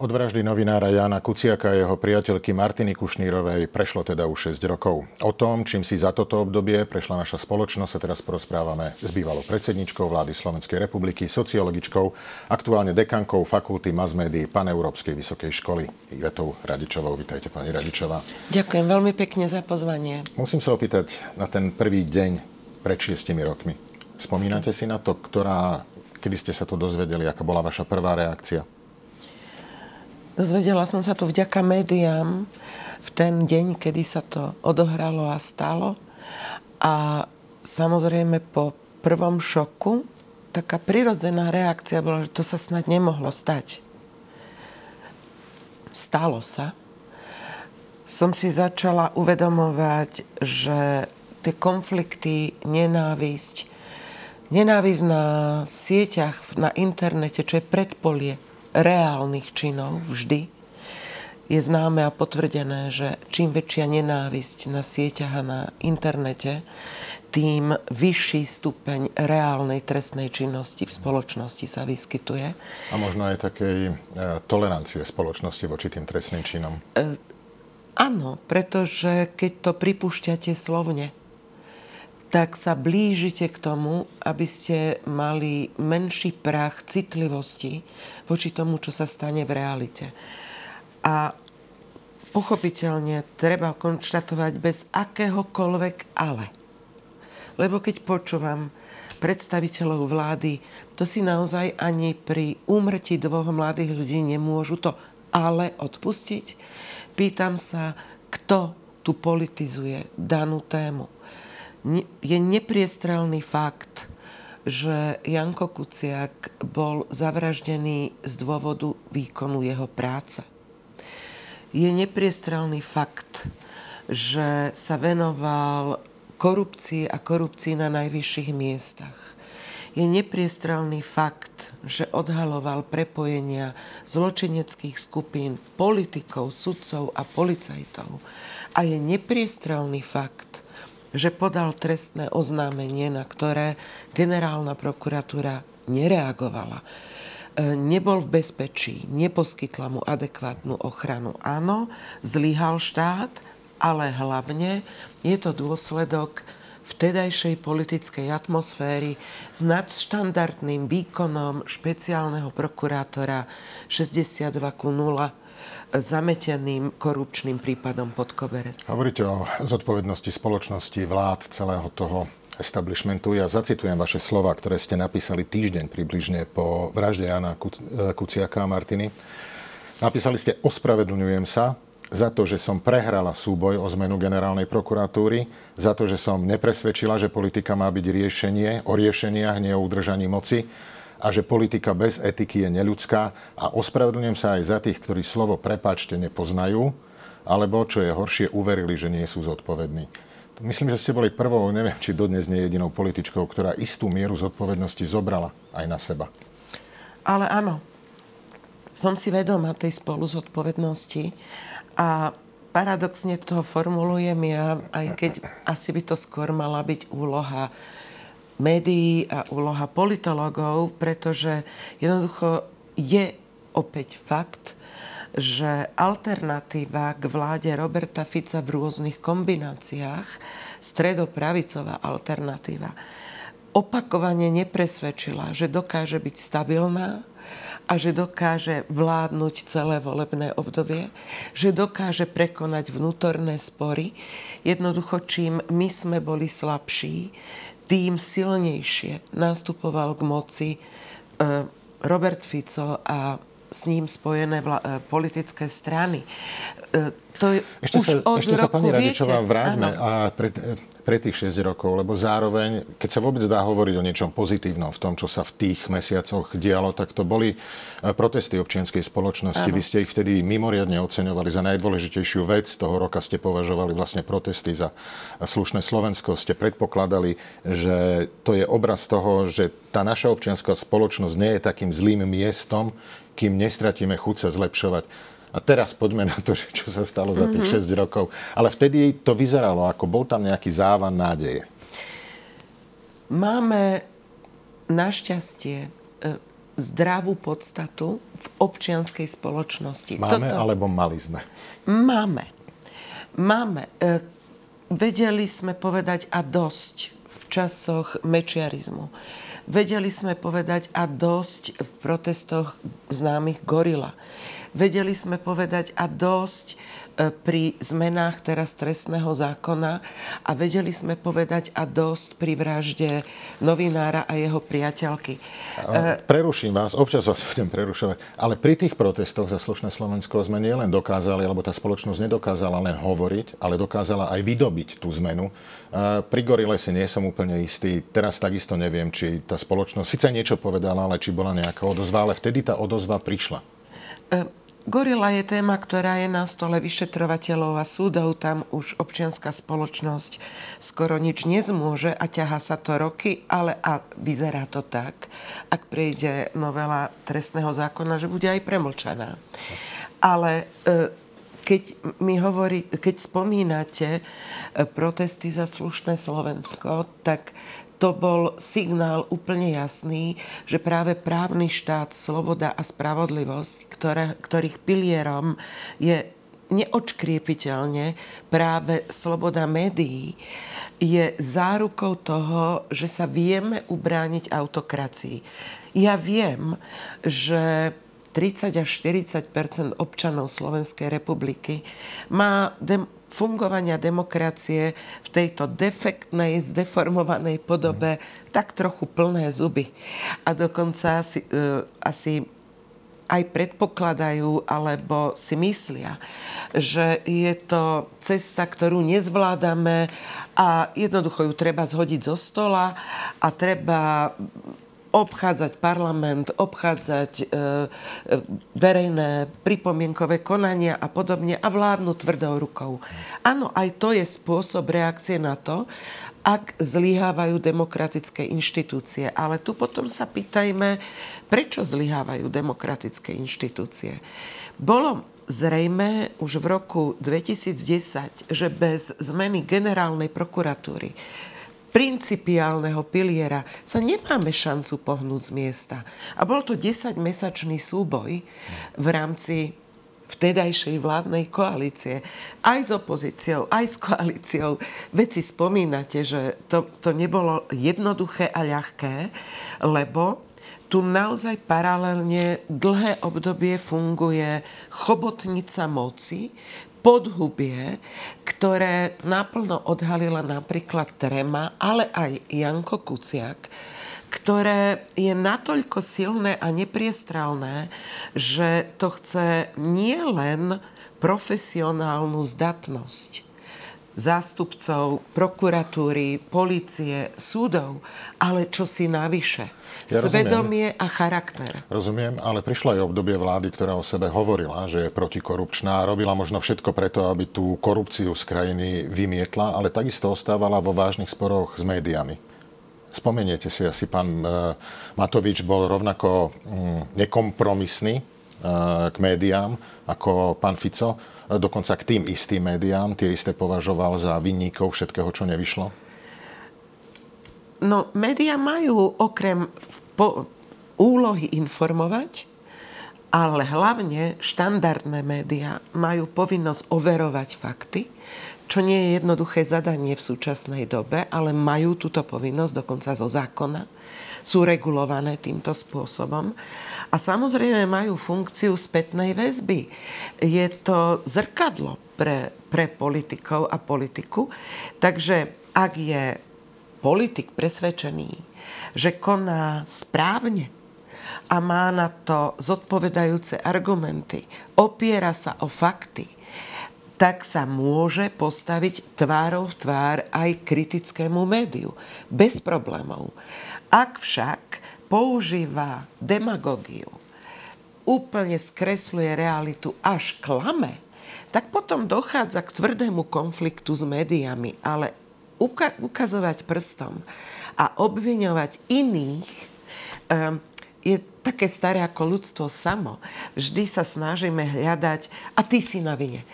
Od vraždy novinára Jana Kuciaka a jeho priateľky Martiny Kušnírovej prešlo teda už 6 rokov. O tom, čím si za toto obdobie prešla naša spoločnosť, sa teraz porozprávame s bývalou predsedničkou vlády Slovenskej republiky, sociologičkou, aktuálne dekankou fakulty mass médií Paneurópskej vysokej školy Ivetou Radičovou. Vítajte, pani Radičová. Ďakujem veľmi pekne za pozvanie. Musím sa opýtať na ten prvý deň pred šiestimi rokmi. Spomínate si na to, ktorá, kedy ste sa to dozvedeli, aká bola vaša prvá reakcia? Dozvedela som sa to vďaka médiám v ten deň, kedy sa to odohralo a stalo. A samozrejme po prvom šoku taká prirodzená reakcia bola, že to sa snad nemohlo stať. Stalo sa. Som si začala uvedomovať, že tie konflikty, nenávisť, nenávisť na sieťach, na internete, čo je predpolie reálnych činov vždy, je známe a potvrdené, že čím väčšia nenávisť na sieťach a na internete, tým vyšší stupeň reálnej trestnej činnosti v spoločnosti sa vyskytuje. A možno aj takej e, tolerancie spoločnosti voči tým trestným činom. E, áno, pretože keď to pripúšťate slovne, tak sa blížite k tomu, aby ste mali menší prach citlivosti voči tomu, čo sa stane v realite. A pochopiteľne treba konštatovať bez akéhokoľvek ale. Lebo keď počúvam predstaviteľov vlády, to si naozaj ani pri úmrti dvoch mladých ľudí nemôžu to ale odpustiť. Pýtam sa, kto tu politizuje danú tému je nepriestrelný fakt, že Janko Kuciak bol zavraždený z dôvodu výkonu jeho práce. Je nepriestrelný fakt, že sa venoval korupcii a korupcii na najvyšších miestach. Je nepriestrelný fakt, že odhaloval prepojenia zločineckých skupín politikov, sudcov a policajtov. A je nepriestrelný fakt, že podal trestné oznámenie, na ktoré generálna prokuratúra nereagovala. E, nebol v bezpečí, neposkytla mu adekvátnu ochranu. Áno, zlyhal štát, ale hlavne je to dôsledok vtedajšej politickej atmosféry s nadštandardným výkonom špeciálneho prokurátora 62 0 zameteným korupčným prípadom pod koberec. Hovoríte o zodpovednosti spoločnosti, vlád, celého toho establishmentu. Ja zacitujem vaše slova, ktoré ste napísali týždeň približne po vražde Jana Kuciaka a Martiny. Napísali ste, ospravedlňujem sa za to, že som prehrala súboj o zmenu generálnej prokuratúry, za to, že som nepresvedčila, že politika má byť riešenie o riešeniach, nie o udržaní moci a že politika bez etiky je neľudská a ospravedlňujem sa aj za tých, ktorí slovo prepáčte nepoznajú, alebo, čo je horšie, uverili, že nie sú zodpovední. Myslím, že ste boli prvou, neviem, či dodnes nie jedinou političkou, ktorá istú mieru zodpovednosti zobrala aj na seba. Ale áno, som si vedomá tej spolu zodpovednosti a paradoxne to formulujem ja, aj keď asi by to skôr mala byť úloha médií a úloha politologov, pretože jednoducho je opäť fakt, že alternatíva k vláde Roberta Fica v rôznych kombináciách, stredopravicová alternatíva, opakovane nepresvedčila, že dokáže byť stabilná a že dokáže vládnuť celé volebné obdobie, že dokáže prekonať vnútorné spory. Jednoducho, čím my sme boli slabší, tým silnejšie nastupoval k moci e, Robert Fico a s ním spojené e, politické strany. To je ešte už sa, od ešte roku, sa pani Radičová vráťme a pre, pre tých 6 rokov, lebo zároveň, keď sa vôbec dá hovoriť o niečom pozitívnom v tom, čo sa v tých mesiacoch dialo, tak to boli e, protesty občianskej spoločnosti. Áno. Vy ste ich vtedy mimoriadne oceňovali za najdôležitejšiu vec. Toho roka ste považovali vlastne protesty za slušné Slovensko. Ste predpokladali, že to je obraz toho, že tá naša občianská spoločnosť nie je takým zlým miestom, kým nestratíme chuť sa zlepšovať. A teraz poďme na to, čo sa stalo za tých mm-hmm. 6 rokov. Ale vtedy to vyzeralo, ako bol tam nejaký závan nádeje. Máme našťastie e, zdravú podstatu v občianskej spoločnosti. Máme Toto... alebo mali sme? Máme. Máme. E, vedeli sme povedať a dosť v časoch mečiarizmu. Vedeli sme povedať a dosť v protestoch známych gorila. Vedeli sme povedať a dosť E, pri zmenách teraz trestného zákona a vedeli sme povedať a dosť pri vražde novinára a jeho priateľky. A preruším vás, občas vás budem prerušovať, ale pri tých protestoch za slušné Slovensko sme nielen dokázali, alebo tá spoločnosť nedokázala len hovoriť, ale dokázala aj vydobiť tú zmenu. Pri Gorile si nie som úplne istý, teraz takisto neviem, či tá spoločnosť síce niečo povedala, ale či bola nejaká odozva, ale vtedy tá odozva prišla. Gorila je téma, ktorá je na stole vyšetrovateľov a súdov. Tam už občianská spoločnosť skoro nič nezmôže a ťaha sa to roky, ale a vyzerá to tak, ak prejde novela trestného zákona, že bude aj premlčaná. Ale e, keď, mi hovorí, keď spomínate e, protesty za slušné Slovensko, tak to bol signál úplne jasný, že práve právny štát, sloboda a spravodlivosť, ktoré, ktorých pilierom je neočkriepiteľne práve sloboda médií, je zárukou toho, že sa vieme ubrániť autokracii. Ja viem, že 30 až 40 občanov Slovenskej republiky má dem- fungovania demokracie v tejto defektnej, zdeformovanej podobe tak trochu plné zuby. A dokonca asi, uh, asi aj predpokladajú alebo si myslia, že je to cesta, ktorú nezvládame a jednoducho ju treba zhodiť zo stola a treba obchádzať parlament, obchádzať e, e, verejné pripomienkové konania a podobne a vládnu tvrdou rukou. Áno, aj to je spôsob reakcie na to, ak zlyhávajú demokratické inštitúcie. Ale tu potom sa pýtajme, prečo zlyhávajú demokratické inštitúcie. Bolo zrejme už v roku 2010, že bez zmeny generálnej prokuratúry principiálneho piliera sa nemáme šancu pohnúť z miesta. A bol to 10-mesačný súboj v rámci vtedajšej vládnej koalície. Aj s opozíciou, aj s koalíciou. Veď si spomínate, že to, to nebolo jednoduché a ľahké, lebo tu naozaj paralelne dlhé obdobie funguje chobotnica moci, podhubie, ktoré naplno odhalila napríklad Trema, ale aj Janko Kuciak, ktoré je natoľko silné a nepriestralné, že to chce nie len profesionálnu zdatnosť, zástupcov prokuratúry, policie, súdov, ale čo si navyše. Ja Svedomie rozumiem. a charakter. Rozumiem, ale prišlo aj obdobie vlády, ktorá o sebe hovorila, že je protikorupčná, robila možno všetko preto, aby tú korupciu z krajiny vymietla, ale takisto ostávala vo vážnych sporoch s médiami. Spomeniete si, asi pán e, Matovič bol rovnako mm, nekompromisný e, k médiám ako pán Fico dokonca k tým istým médiám, tie isté považoval za vinníkov všetkého, čo nevyšlo? No, médiá majú okrem po, úlohy informovať, ale hlavne štandardné médiá majú povinnosť overovať fakty, čo nie je jednoduché zadanie v súčasnej dobe, ale majú túto povinnosť dokonca zo zákona. Sú regulované týmto spôsobom. A samozrejme majú funkciu spätnej väzby. Je to zrkadlo pre, pre politikov a politiku. Takže ak je politik presvedčený, že koná správne a má na to zodpovedajúce argumenty, opiera sa o fakty, tak sa môže postaviť tvárou v tvár aj kritickému médiu. Bez problémov. Ak však používa demagogiu, úplne skresluje realitu až klame, tak potom dochádza k tvrdému konfliktu s médiami, ale uka- ukazovať prstom a obviňovať iných, um, je také staré ako ľudstvo samo. Vždy sa snažíme hľadať, a ty si na vine, e,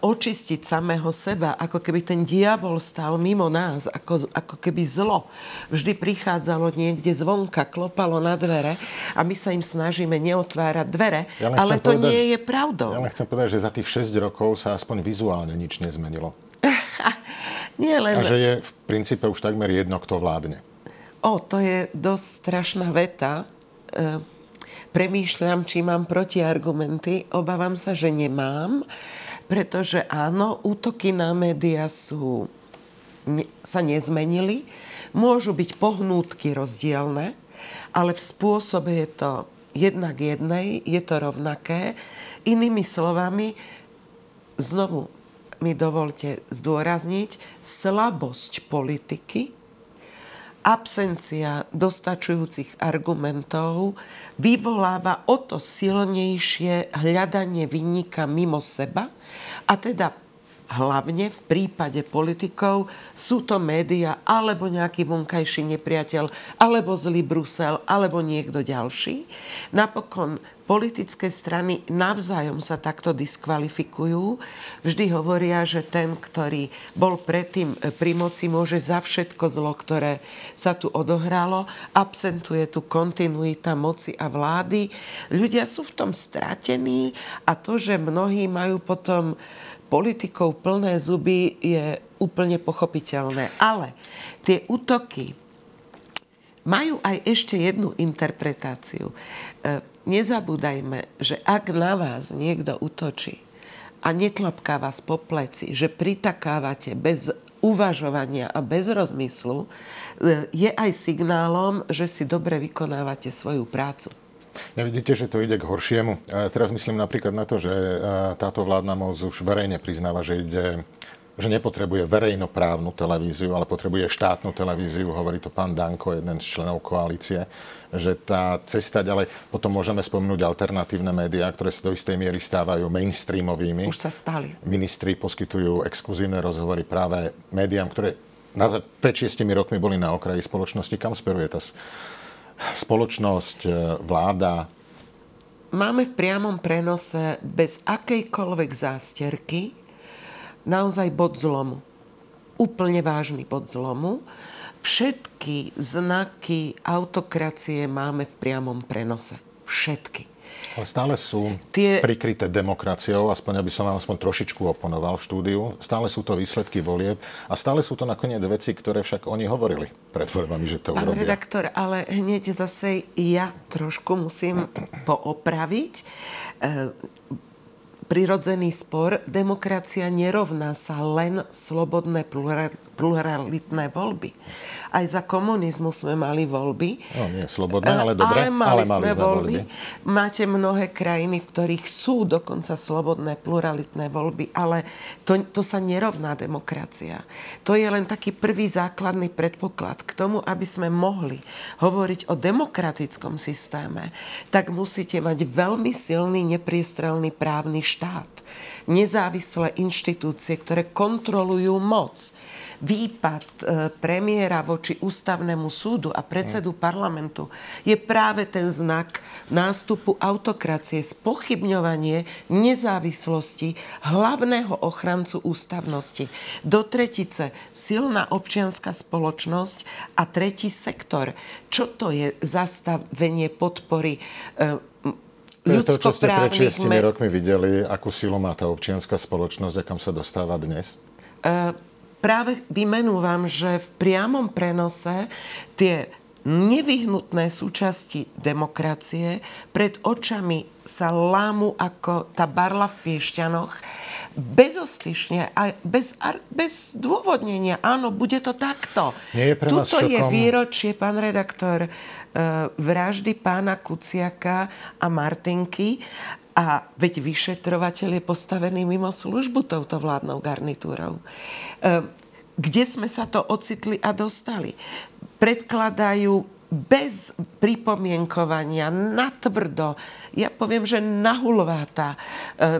očistiť samého seba, ako keby ten diabol stal mimo nás, ako, ako keby zlo. Vždy prichádzalo niekde zvonka, klopalo na dvere a my sa im snažíme neotvárať dvere, ja ale to povedať, nie je pravdou. Ja len chcem povedať, že za tých 6 rokov sa aspoň vizuálne nič nezmenilo. nie len... A že je v princípe už takmer jedno, kto vládne. O, to je dosť strašná veta, premýšľam, či mám protiargumenty. Obávam sa, že nemám, pretože áno, útoky na médiá sú, sa nezmenili. Môžu byť pohnútky rozdielne, ale v spôsobe je to jednak jednej, je to rovnaké. Inými slovami, znovu mi dovolte zdôrazniť, slabosť politiky absencia dostačujúcich argumentov vyvoláva o to silnejšie hľadanie vinníka mimo seba a teda hlavne v prípade politikov sú to média alebo nejaký vonkajší nepriateľ, alebo zlý Brusel, alebo niekto ďalší. Napokon politické strany navzájom sa takto diskvalifikujú. Vždy hovoria, že ten, ktorý bol predtým pri moci, môže za všetko zlo, ktoré sa tu odohralo. Absentuje tu kontinuita moci a vlády. Ľudia sú v tom stratení a to, že mnohí majú potom politikov plné zuby, je úplne pochopiteľné. Ale tie útoky majú aj ešte jednu interpretáciu. E, nezabúdajme, že ak na vás niekto útočí a netlapká vás po pleci, že pritakávate bez uvažovania a bez rozmyslu, e, je aj signálom, že si dobre vykonávate svoju prácu. Nevidíte, že to ide k horšiemu. A teraz myslím napríklad na to, že táto vládna moc už verejne priznáva, že ide že nepotrebuje verejnoprávnu televíziu, ale potrebuje štátnu televíziu, hovorí to pán Danko, jeden z členov koalície, že tá cesta ďalej, potom môžeme spomenúť alternatívne médiá, ktoré sa do istej miery stávajú mainstreamovými. Už sa stali. Ministri poskytujú exkluzívne rozhovory práve médiám, ktoré pred 6 rokmi boli na okraji spoločnosti. Kam speruje tá spoločnosť, e, vláda? Máme v priamom prenose bez akejkoľvek zásterky naozaj bod zlomu. Úplne vážny bod zlomu. Všetky znaky autokracie máme v priamom prenose. Všetky. Ale stále sú tie... prikryté demokraciou, aspoň aby som vám aspoň trošičku oponoval v štúdiu. Stále sú to výsledky volieb a stále sú to nakoniec veci, ktoré však oni hovorili pred voľbami, že to Pán urobia. redaktor, ale hneď zase ja trošku musím poopraviť. Prirodzený spor, demokracia nerovná sa len slobodné pluralitné voľby. Aj za komunizmu sme mali voľby. No, nie slobodné, ale dobre. Ale mali, ale mali sme voľby. voľby. Máte mnohé krajiny, v ktorých sú dokonca slobodné pluralitné voľby, ale to, to sa nerovná demokracia. To je len taký prvý základný predpoklad k tomu, aby sme mohli hovoriť o demokratickom systéme, tak musíte mať veľmi silný, nepriestrelný právny štát štát, nezávislé inštitúcie, ktoré kontrolujú moc. Výpad e, premiéra voči ústavnému súdu a predsedu parlamentu je práve ten znak nástupu autokracie, spochybňovanie nezávislosti hlavného ochrancu ústavnosti. Do tretice silná občianská spoločnosť a tretí sektor. Čo to je zastavenie podpory e, to čo ste pred šiestimi rokmi videli, akú silu má tá občianská spoločnosť a kam sa dostáva dnes? Uh, práve vymenúvam, že v priamom prenose tie nevyhnutné súčasti demokracie pred očami sa lámu ako tá barla v Piešťanoch bezostyšne a bez, bez dôvodnenia. Áno, bude to takto. Nie je pre Tuto šokom... je výročie, pán redaktor, E, vraždy pána Kuciaka a Martinky a veď vyšetrovateľ je postavený mimo službu touto vládnou garnitúrou. E, kde sme sa to ocitli a dostali? Predkladajú bez pripomienkovania, natvrdo, ja poviem, že nahulováta e,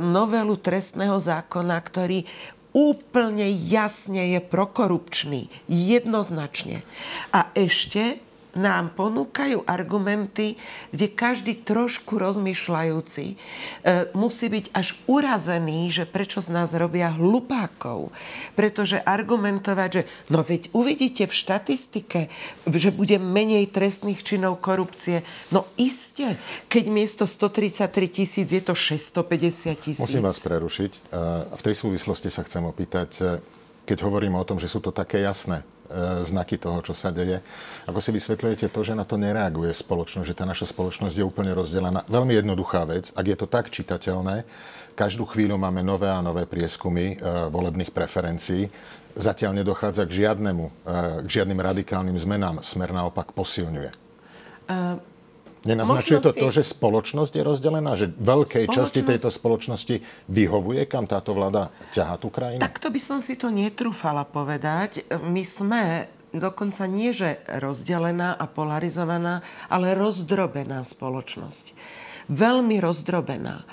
novelu trestného zákona, ktorý úplne jasne je prokorupčný, jednoznačne. A ešte nám ponúkajú argumenty, kde každý trošku rozmýšľajúci e, musí byť až urazený, že prečo z nás robia hlupákov. Pretože argumentovať, že no veď uvidíte v štatistike, že bude menej trestných činov korupcie. No iste, keď miesto 133 tisíc je to 650 tisíc. Musím vás prerušiť. E, v tej súvislosti sa chcem opýtať, e, keď hovoríme o tom, že sú to také jasné znaky toho, čo sa deje. Ako si vysvetľujete to, že na to nereaguje spoločnosť, že tá naša spoločnosť je úplne rozdelená? Veľmi jednoduchá vec, ak je to tak čitateľné, každú chvíľu máme nové a nové prieskumy e, volebných preferencií. Zatiaľ nedochádza k, žiadnemu, e, k žiadnym radikálnym zmenám. Smer naopak posilňuje. Uh... Nenaznačuje to si... to, že spoločnosť je rozdelená? Že veľkej spoločnosť... časti tejto spoločnosti vyhovuje, kam táto vláda ťahá tú krajinu? Takto by som si to netrúfala povedať. My sme dokonca nie, že rozdelená a polarizovaná, ale rozdrobená spoločnosť. Veľmi rozdrobená.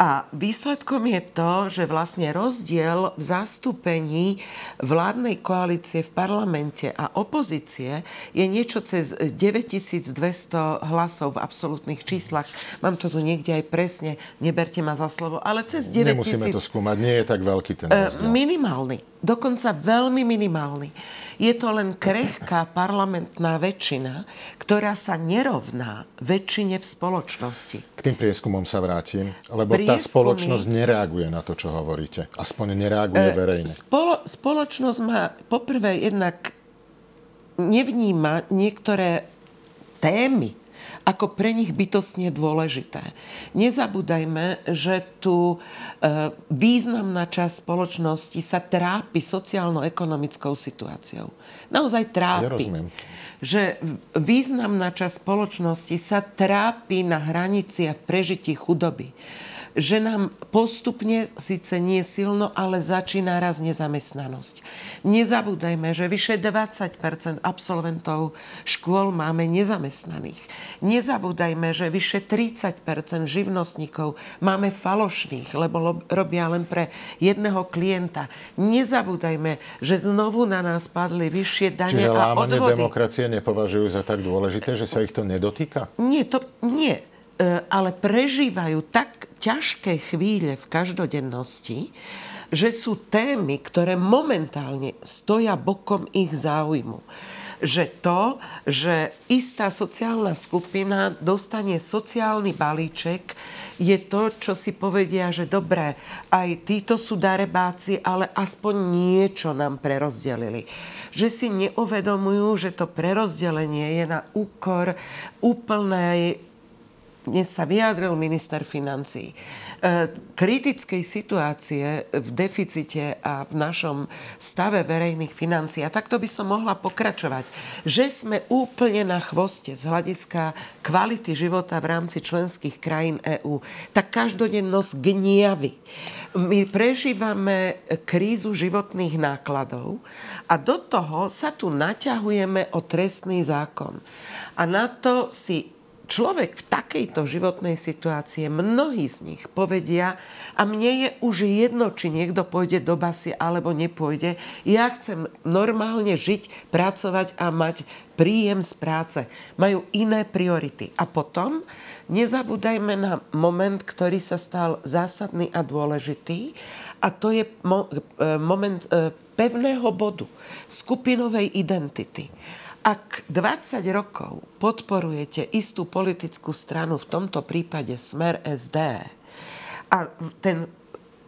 A výsledkom je to, že vlastne rozdiel v zastúpení vládnej koalície v parlamente a opozície je niečo cez 9200 hlasov v absolútnych číslach. Mám to tu niekde aj presne, neberte ma za slovo, ale cez 9000... Nemusíme to skúmať, nie je tak veľký ten eh, rozdiel. Minimálny, dokonca veľmi minimálny. Je to len krehká parlamentná väčšina, ktorá sa nerovná väčšine v spoločnosti. K tým prieskumom sa vrátim, lebo Prieskumy, tá spoločnosť nereaguje na to, čo hovoríte. Aspoň nereaguje e, verejne. Spolo, spoločnosť má poprvé jednak nevníma niektoré témy, ako pre nich bytostne dôležité. Nezabúdajme, že tu e, významná časť spoločnosti sa trápi sociálno-ekonomickou situáciou. Naozaj trápi. Ja rozumiem. Že významná časť spoločnosti sa trápi na hranici a v prežití chudoby že nám postupne, síce nie silno, ale začína raz nezamestnanosť. Nezabúdajme, že vyše 20% absolventov škôl máme nezamestnaných. Nezabúdajme, že vyše 30% živnostníkov máme falošných, lebo robia len pre jedného klienta. Nezabúdajme, že znovu na nás padli vyššie dane Čiže a odvody. demokracie nepovažujú za tak dôležité, že sa ich to nedotýka? Nie, to nie. E, ale prežívajú tak ťažké chvíle v každodennosti, že sú témy, ktoré momentálne stoja bokom ich záujmu. Že to, že istá sociálna skupina dostane sociálny balíček, je to, čo si povedia, že dobré, aj títo sú darebáci, ale aspoň niečo nám prerozdelili. Že si neuvedomujú, že to prerozdelenie je na úkor úplnej dnes sa vyjadril minister financí, e, kritickej situácie v deficite a v našom stave verejných financií. A takto by som mohla pokračovať. Že sme úplne na chvoste z hľadiska kvality života v rámci členských krajín EÚ. Tak každodennosť gniavy. My prežívame krízu životných nákladov a do toho sa tu naťahujeme o trestný zákon. A na to si človek v takejto životnej situácii, mnohí z nich povedia, a mne je už jedno, či niekto pôjde do basy alebo nepôjde, ja chcem normálne žiť, pracovať a mať príjem z práce. Majú iné priority. A potom nezabúdajme na moment, ktorý sa stal zásadný a dôležitý, a to je e, moment e, pevného bodu, skupinovej identity. Ak 20 rokov podporujete istú politickú stranu, v tomto prípade Smer SD, a ten,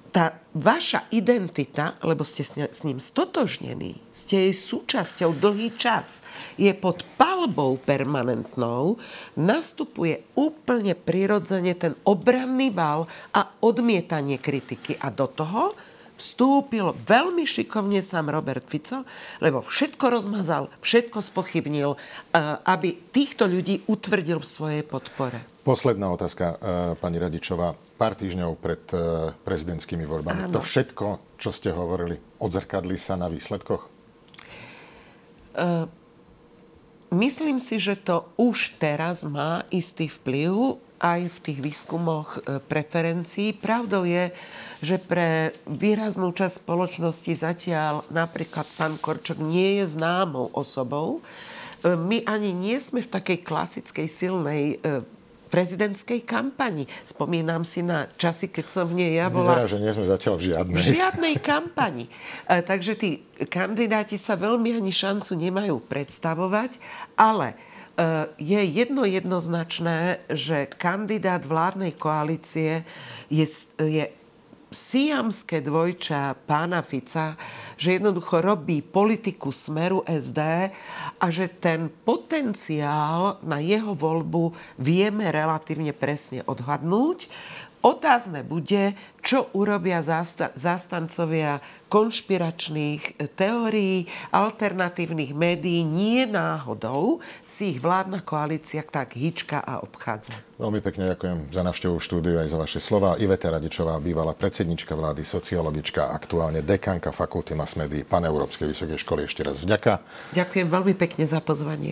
tá vaša identita, lebo ste s ním stotožnení, ste jej súčasťou dlhý čas, je pod palbou permanentnou, nastupuje úplne prirodzene ten obranný val a odmietanie kritiky. A do toho vstúpil veľmi šikovne sám Robert Fico, lebo všetko rozmazal, všetko spochybnil, eh, aby týchto ľudí utvrdil v svojej podpore. Posledná otázka, eh, pani Radičová. Pár týždňov pred eh, prezidentskými voľbami. Áno. To všetko, čo ste hovorili, odzrkadli sa na výsledkoch? Myslím si, že to už teraz má istý vplyv aj v tých výskumoch e, preferencií. Pravdou je, že pre výraznú časť spoločnosti zatiaľ napríklad pán Korčok nie je známou osobou. e, my ani nie sme v takej klasickej silnej e, prezidentskej kampani. Spomínam si na časy, keď som v nej ja bola... Vyzerá, že nie sme zatiaľ v žiadnej. V žiadnej kampani. Takže tí kandidáti sa veľmi ani šancu nemajú predstavovať, ale je jedno jednoznačné, že kandidát vládnej koalície je, je siamské dvojča pána Fica, že jednoducho robí politiku smeru SD a že ten potenciál na jeho voľbu vieme relatívne presne odhadnúť. Otázne bude, čo urobia zástancovia konšpiračných eh, teórií, alternatívnych médií. Nie náhodou si ich vládna koalícia tak hýčka a obchádza. Veľmi pekne ďakujem za navštevu v štúdiu aj za vaše slova. Iveta Radičová, bývalá predsednička vlády, sociologička, aktuálne dekanka Fakulty Mass Médií Paneurópskej vysokej školy. Ešte raz vďaka. Ďakujem veľmi pekne za pozvanie.